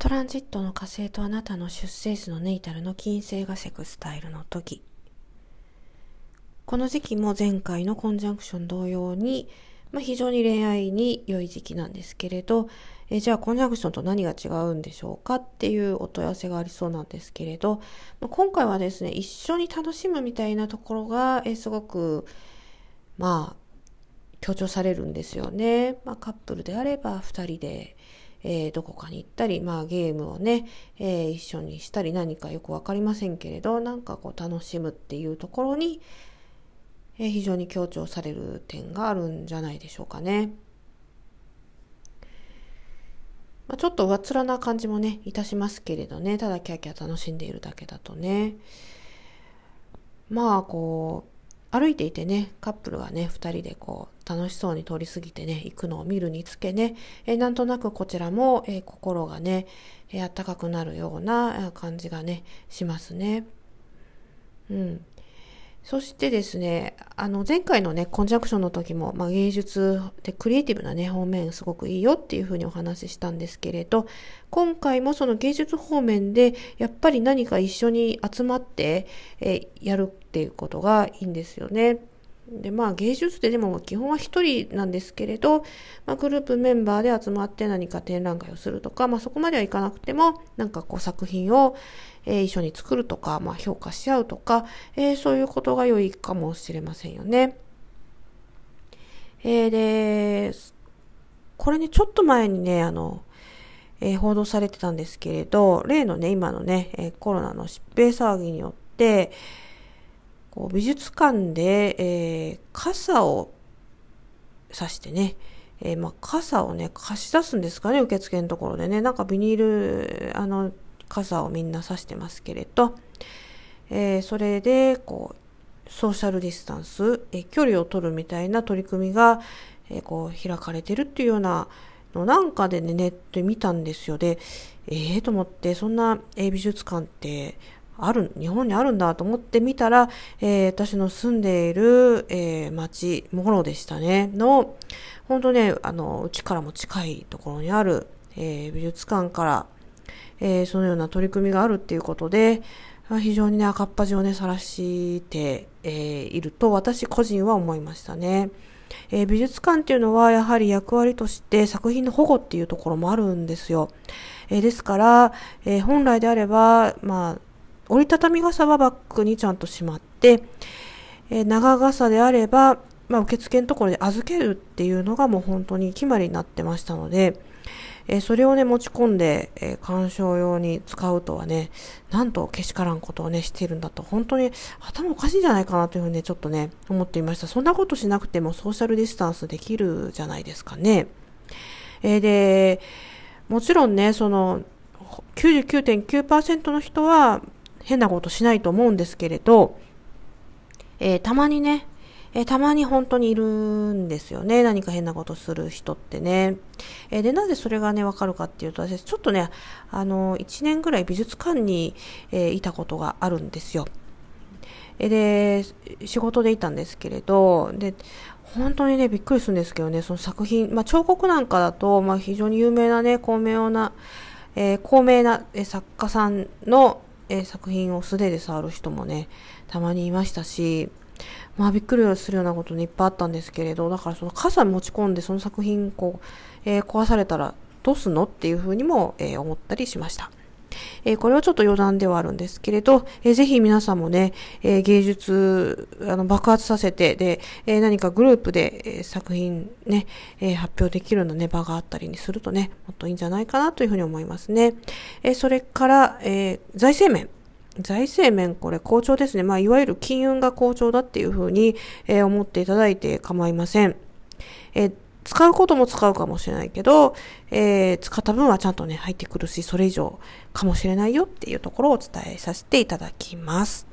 トランジットの火星とあなたの出生数のネイタルの金星がセクスタイルの時。この時期も前回のコンジャンクション同様に、まあ、非常に恋愛に良い時期なんですけれど、えじゃあコンジャンクションと何が違うんでしょうかっていうお問い合わせがありそうなんですけれど、まあ、今回はですね、一緒に楽しむみたいなところが、えすごく、まあ、強調されるんですよね。まあ、カップルであれば2人で、えー、どこかに行ったり、まあ、ゲームをね、えー、一緒にしたり何かよく分かりませんけれどなんかこう楽しむっていうところに、えー、非常に強調される点があるんじゃないでしょうかね。まあ、ちょっと上っ面な感じもねいたしますけれどねただキャキャ楽しんでいるだけだとねまあこう歩いていてね、カップルがね、二人でこう、楽しそうに通り過ぎてね、行くのを見るにつけね、え、なんとなくこちらも、え、心がね、あったかくなるような感じがね、しますね。うん。そしてですね、あの前回のね、コンジャクションの時も、まあ、芸術でクリエイティブなね、方面すごくいいよっていうふうにお話ししたんですけれど、今回もその芸術方面で、やっぱり何か一緒に集まって、えやるっていうことがいいんですよね。でまあ芸術ででも基本は一人なんですけれど、まあ、グループメンバーで集まって何か展覧会をするとか、まあ、そこまではいかなくてもなんかこう作品を、えー、一緒に作るとか、まあ、評価し合うとか、えー、そういうことが良いかもしれませんよね。えー、でこれねちょっと前にねあの、えー、報道されてたんですけれど例のね今のね、えコロナの疾病騒ぎによってこう美術館で、えー、傘をさしてね、えー、まあ、傘をね、貸し出すんですかね、受付のところでね。なんかビニール、あの、傘をみんなさしてますけれど、えー、それで、こう、ソーシャルディスタンス、え距離を取るみたいな取り組みが、えこう、開かれてるっていうようなのなんかでね、ネット見たんですよ。で、ええー、と思って、そんな、え美術館ってある、日本にあるんだと思ってみたら、えー、私の住んでいる、えー、町、モロでしたね、の、本当ね、あの、うちからも近いところにある、えー、美術館から、えー、そのような取り組みがあるっていうことで、非常にね、赤っ端をね、晒して、えー、いると私個人は思いましたね。えー、美術館っていうのはやはり役割として作品の保護っていうところもあるんですよ。えー、ですから、えー、本来であれば、まあ、折りたたみ傘はバッグにちゃんとしまって、えー、長傘であれば、まあ、受付のところで預けるっていうのがもう本当に決まりになってましたので、えー、それをね、持ち込んで、えー、鑑賞用に使うとはね、なんとけしからんことをね、しているんだと、本当に頭おかしいんじゃないかなというふうにね、ちょっとね、思っていました。そんなことしなくてもソーシャルディスタンスできるじゃないですかね。えー、で、もちろんね、その、99.9%の人は、変なことしないと思うんですけれど、えー、たまにね、えー、たまに本当にいるんですよね。何か変なことする人ってね。えー、で、なぜそれがね、わかるかっていうと、私、ちょっとね、あの、1年ぐらい美術館に、えいたことがあるんですよ。えで、仕事でいたんですけれど、で、本当にね、びっくりするんですけどね、その作品、まあ、彫刻なんかだと、まあ、非常に有名なね、高名な、え高名な作家さんの、え作品を素手で触る人もね、たまにいましたし、まあびっくりするようなことにいっぱいあったんですけれど、だからその傘持ち込んでその作品こう、えー、壊されたらどうすんのっていうふうにも、えー、思ったりしました。え、これはちょっと余談ではあるんですけれど、えー、ぜひ皆さんもね、え、芸術、あの、爆発させて、で、え、何かグループで、え、作品ね、え、発表できるようなね、場があったりにするとね、もっといいんじゃないかなというふうに思いますね。え、それから、え、財政面。財政面、これ好調ですね。まあ、いわゆる金運が好調だっていうふうに、えー、思っていただいて構いません。え使うことも使うかもしれないけど、えー、使った分はちゃんとね、入ってくるし、それ以上かもしれないよっていうところをお伝えさせていただきます。